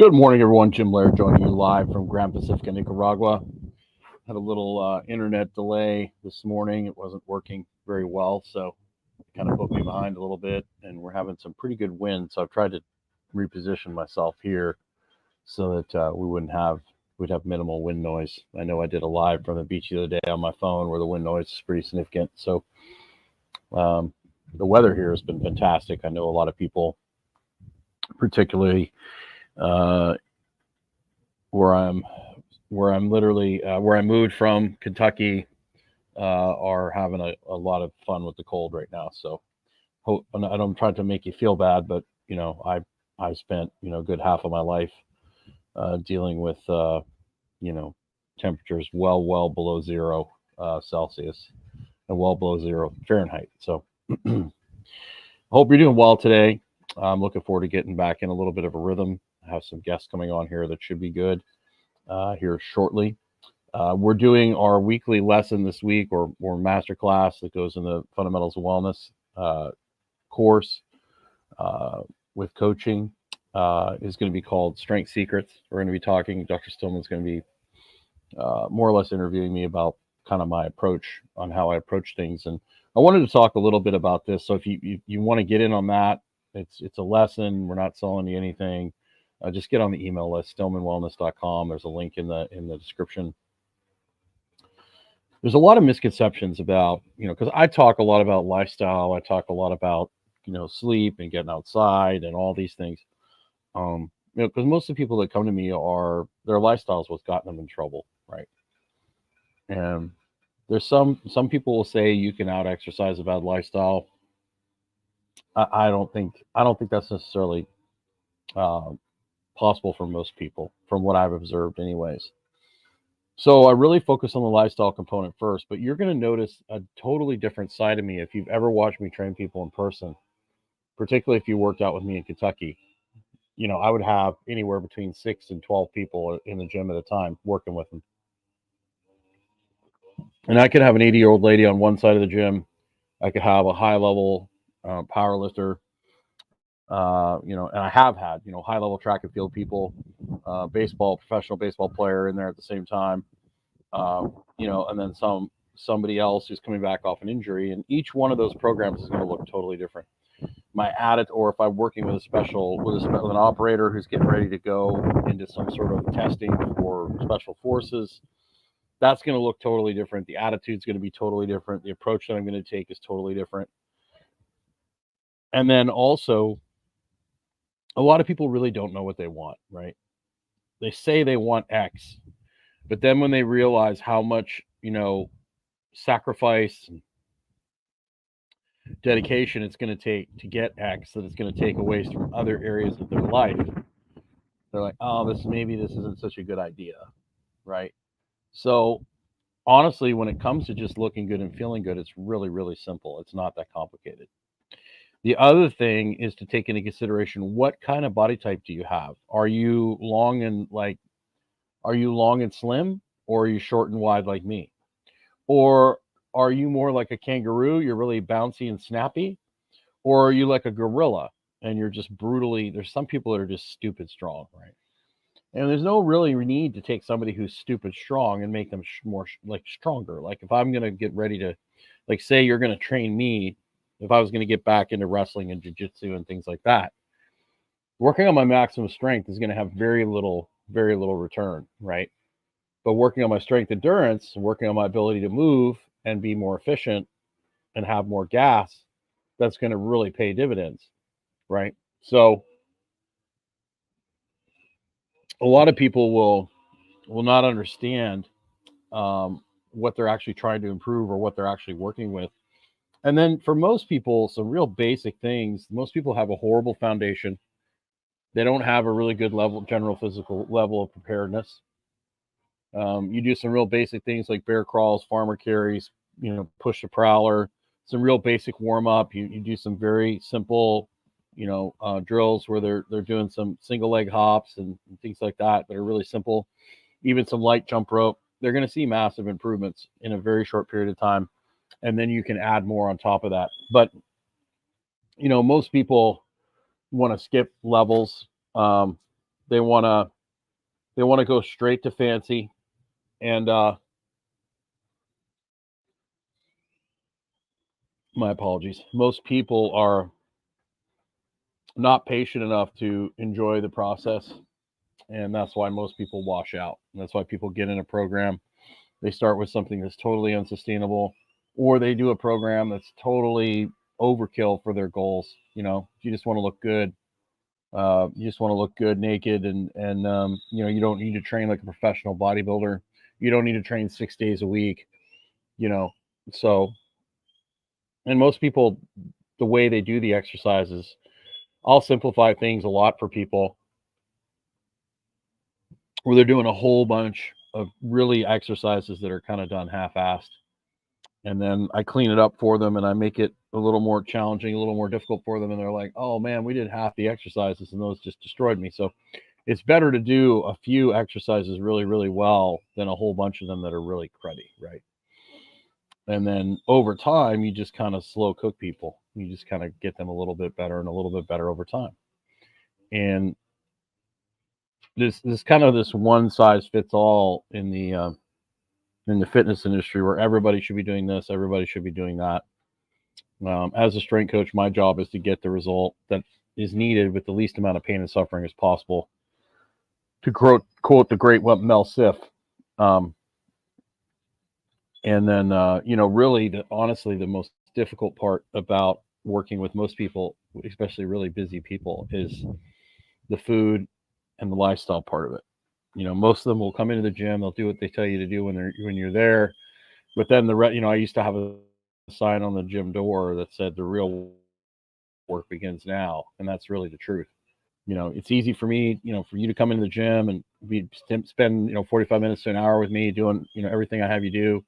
Good morning, everyone. Jim Laird joining you live from Grand Pacifica, Nicaragua. Had a little uh, internet delay this morning. It wasn't working very well, so kind of put me behind a little bit. And we're having some pretty good wind, so I've tried to reposition myself here so that uh, we wouldn't have we'd have minimal wind noise. I know I did a live from the beach the other day on my phone where the wind noise is pretty significant. So um, the weather here has been fantastic. I know a lot of people, particularly uh, where I'm where I'm literally uh, where I moved from Kentucky uh, are having a, a lot of fun with the cold right now. So hope I don't try to make you feel bad, but you know I I spent you know a good half of my life uh, dealing with uh, you know temperatures well well below zero uh, Celsius and well below zero Fahrenheit. So hope you're doing well today. I'm looking forward to getting back in a little bit of a rhythm have some guests coming on here that should be good uh, here shortly. Uh, we're doing our weekly lesson this week or, or master class that goes in the fundamentals of wellness uh, course uh, with coaching uh, is going to be called strength secrets. We're going to be talking dr stillman's going to be uh, more or less interviewing me about kind of my approach on how i approach things. And i wanted to talk a little bit about this. So if you you, you want to get in on that it's it's a lesson. We're not selling you anything uh, just get on the email list, stillmanwellness.com. There's a link in the in the description. There's a lot of misconceptions about, you know, because I talk a lot about lifestyle. I talk a lot about, you know, sleep and getting outside and all these things. Um, you know, because most of the people that come to me are their lifestyles what's gotten them in trouble, right? And there's some some people will say you can out exercise a bad lifestyle. I, I don't think I don't think that's necessarily uh, possible for most people, from what I've observed, anyways. So I really focus on the lifestyle component first, but you're going to notice a totally different side of me if you've ever watched me train people in person, particularly if you worked out with me in Kentucky. You know, I would have anywhere between six and 12 people in the gym at a time working with them. And I could have an 80 year old lady on one side of the gym. I could have a high level uh, power lifter uh, you know, and I have had, you know, high level track and field people, uh, baseball, professional baseball player in there at the same time, uh, you know, and then some somebody else who's coming back off an injury, and each one of those programs is going to look totally different. My added, or if I'm working with a special with, a, with an operator who's getting ready to go into some sort of testing for special forces, that's going to look totally different. The attitude's going to be totally different. The approach that I'm going to take is totally different. And then also, a lot of people really don't know what they want, right? They say they want X, but then when they realize how much, you know, sacrifice and dedication it's going to take to get X that it's going to take away from other areas of their life, they're like, oh, this maybe this isn't such a good idea, right? So honestly, when it comes to just looking good and feeling good, it's really, really simple. It's not that complicated. The other thing is to take into consideration what kind of body type do you have? Are you long and like, are you long and slim, or are you short and wide like me? Or are you more like a kangaroo? You're really bouncy and snappy, or are you like a gorilla and you're just brutally? There's some people that are just stupid strong, right? And there's no really need to take somebody who's stupid strong and make them sh- more sh- like stronger. Like if I'm gonna get ready to, like, say you're gonna train me if I was going to get back into wrestling and jiu-jitsu and things like that. Working on my maximum strength is going to have very little, very little return, right? But working on my strength endurance, working on my ability to move and be more efficient and have more gas, that's going to really pay dividends, right? So a lot of people will will not understand um, what they're actually trying to improve or what they're actually working with and then for most people, some real basic things. Most people have a horrible foundation. They don't have a really good level, general physical level of preparedness. Um, you do some real basic things like bear crawls, farmer carries, you know, push a prowler, some real basic warm up. You, you do some very simple, you know, uh, drills where they're they're doing some single leg hops and, and things like that that are really simple. Even some light jump rope. They're going to see massive improvements in a very short period of time and then you can add more on top of that. But you know, most people want to skip levels. Um, they want to they want to go straight to fancy and uh my apologies most people are not patient enough to enjoy the process and that's why most people wash out and that's why people get in a program they start with something that's totally unsustainable or they do a program that's totally overkill for their goals you know? You just want to look good uh, you just want to look good naked and and um, you know you don't need to train like a professional bodybuilder. You don't need to train six days a week you know? So and most people the way they do the exercises i'll simplify things a lot for people where they're doing a whole bunch of really exercises that are kind of done half-assed and then i clean it up for them and i make it a little more challenging a little more difficult for them and they're like oh man we did half the exercises and those just destroyed me. So it's better to do a few exercises really really well than a whole bunch of them that are really cruddy right? And then over time you just kind of slow cook people. You just kind of get them a little bit better and a little bit better over time. And this this kind of this one size fits all in the uh, in the fitness industry where everybody should be doing this everybody should be doing that. Um, as a strength coach my job is to get the result that is needed with the least amount of pain and suffering as possible to quote, quote the great mel siff. Um, and then uh, you know really the honestly the most difficult part about working with most people especially really busy people is the food and the lifestyle part of it you know most of them will come into the gym they'll do what they tell you to do when they're when you're there. But then the re- you know i used to have a sign on the gym door that said the real work begins now and that's really the truth. You know it's easy for me you know for you to come into the gym and be spend you know 45 minutes to an hour with me doing you know everything i have you do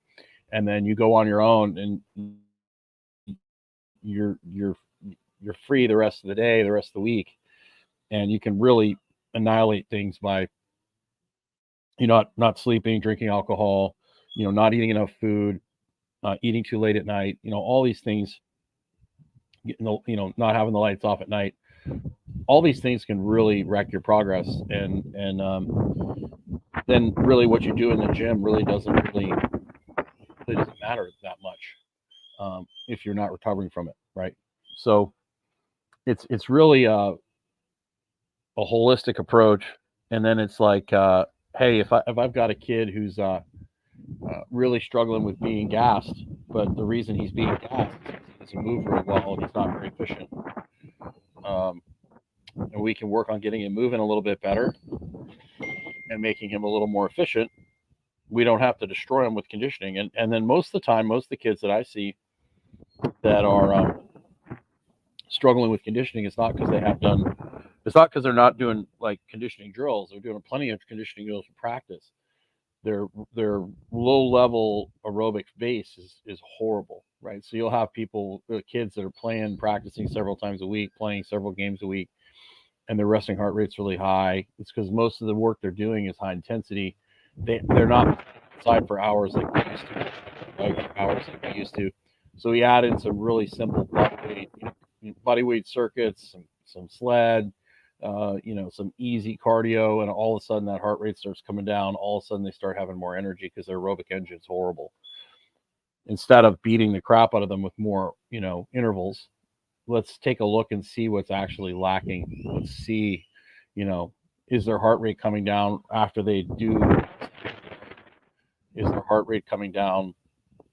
and then you go on your own and you're you're you're free the rest of the day the rest of the week and you can really annihilate things by you not not sleeping drinking alcohol you know not eating enough food uh, eating too late at night you know all these things you know, you know not having the lights off at night all these things can really wreck your progress and and um, then really what you do in the gym really doesn't really really doesn't matter that much um, if you're not recovering from it right? So it's it's really a, a holistic approach and then it's like uh, hey if, I, if i've got a kid who's uh, uh, really struggling with being gassed but the reason he's being gassed is he move very well and he's not very efficient um, and we can work on getting him moving a little bit better and making him a little more efficient we don't have to destroy him with conditioning and and then most of the time most of the kids that i see that are um, struggling with conditioning it's not because they have done it's not because they're not doing like conditioning drills they're doing plenty of conditioning drills for practice. Their their low level aerobic base is is horrible right? So you'll have people uh, kids that are playing practicing several times a week playing several games a week and their resting heart rate's really high. It's because most of the work they're doing is high intensity. They, they're not outside for hours like we used to like hours like we used to. So we added some really simple body weight body weight circuits some some sled uh, you know, some easy cardio, and all of a sudden that heart rate starts coming down. All of a sudden they start having more energy because their aerobic engine's horrible. Instead of beating the crap out of them with more, you know, intervals, let's take a look and see what's actually lacking. Let's see, you know, is their heart rate coming down after they do? Is their heart rate coming down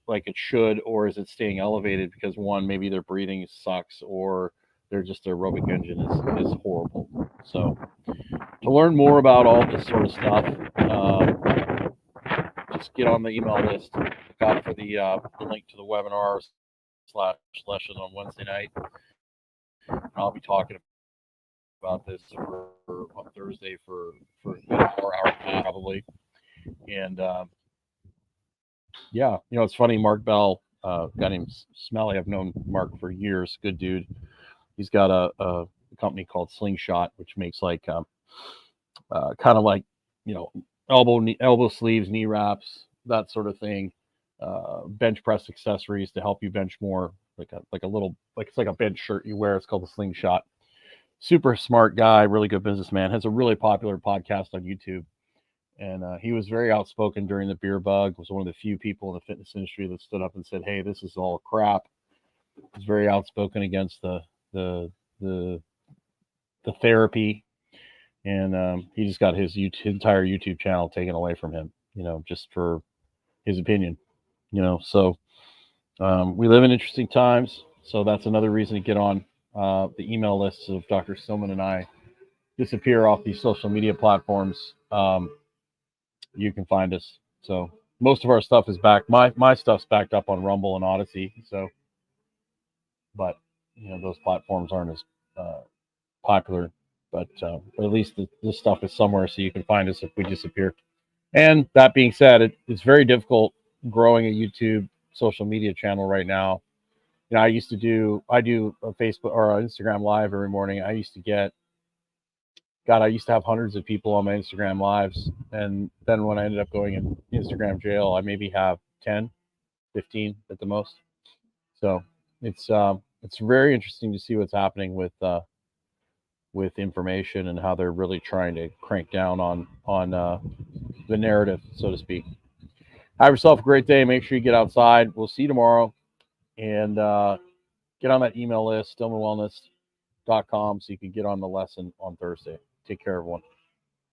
like it should, or is it staying elevated because one, maybe their breathing sucks, or they're just their aerobic engine is, is horrible. So to learn more about all this sort of stuff, um, just get on the email list. Look out for the, uh, the link to the webinar slash session on Wednesday night. I'll be talking about this for, on Thursday for for an hour, hour probably. And um, yeah, you know, it's funny. Mark Bell, uh, guy named Smelly. I've known Mark for years. Good dude he's got a, a company called Slingshot, which makes like um, uh, kind of like you know elbow knee, elbow sleeves, knee wraps, that sort of thing. Uh, bench press accessories to help you bench more, like a like a little like it's like a bench shirt you wear. It's called the Slingshot. super smart guy, really good businessman, has a really popular podcast on YouTube. And uh, he was very outspoken during the beer bug. Was one of the few people in the fitness industry that stood up and said, "Hey, this is all crap." Was very outspoken against the the the the therapy, and um, he just got his YouTube, entire YouTube channel taken away from him. You know, just for his opinion. You know, so um, we live in interesting times. So that's another reason to get on uh, the email lists of Dr. Stillman and I disappear off these social media platforms. Um, you can find us. So most of our stuff is back. My my stuff's backed up on Rumble and Odysee. So, but you know those platforms aren't as uh, popular. But, uh, at least the, this stuff is somewhere, so you can find us if we disappear. And that being said, it, it's very difficult growing a YouTube social media channel right now. You know, I used to do I do a Facebook or an Instagram live every morning. I used to get God, I used to have hundreds of people on my Instagram lives. And then when I ended up going in Instagram jail, I maybe have 10, 15 at the most. So it's um, it's very interesting to see what's happening with uh, with information and how they're really trying to crank down on on uh, the narrative, so to speak. Have yourself a great day. Make sure you get outside. We'll see you tomorrow, and uh, get on that email list, stillmanwellness.com, so you can get on the lesson on Thursday. Take care, everyone.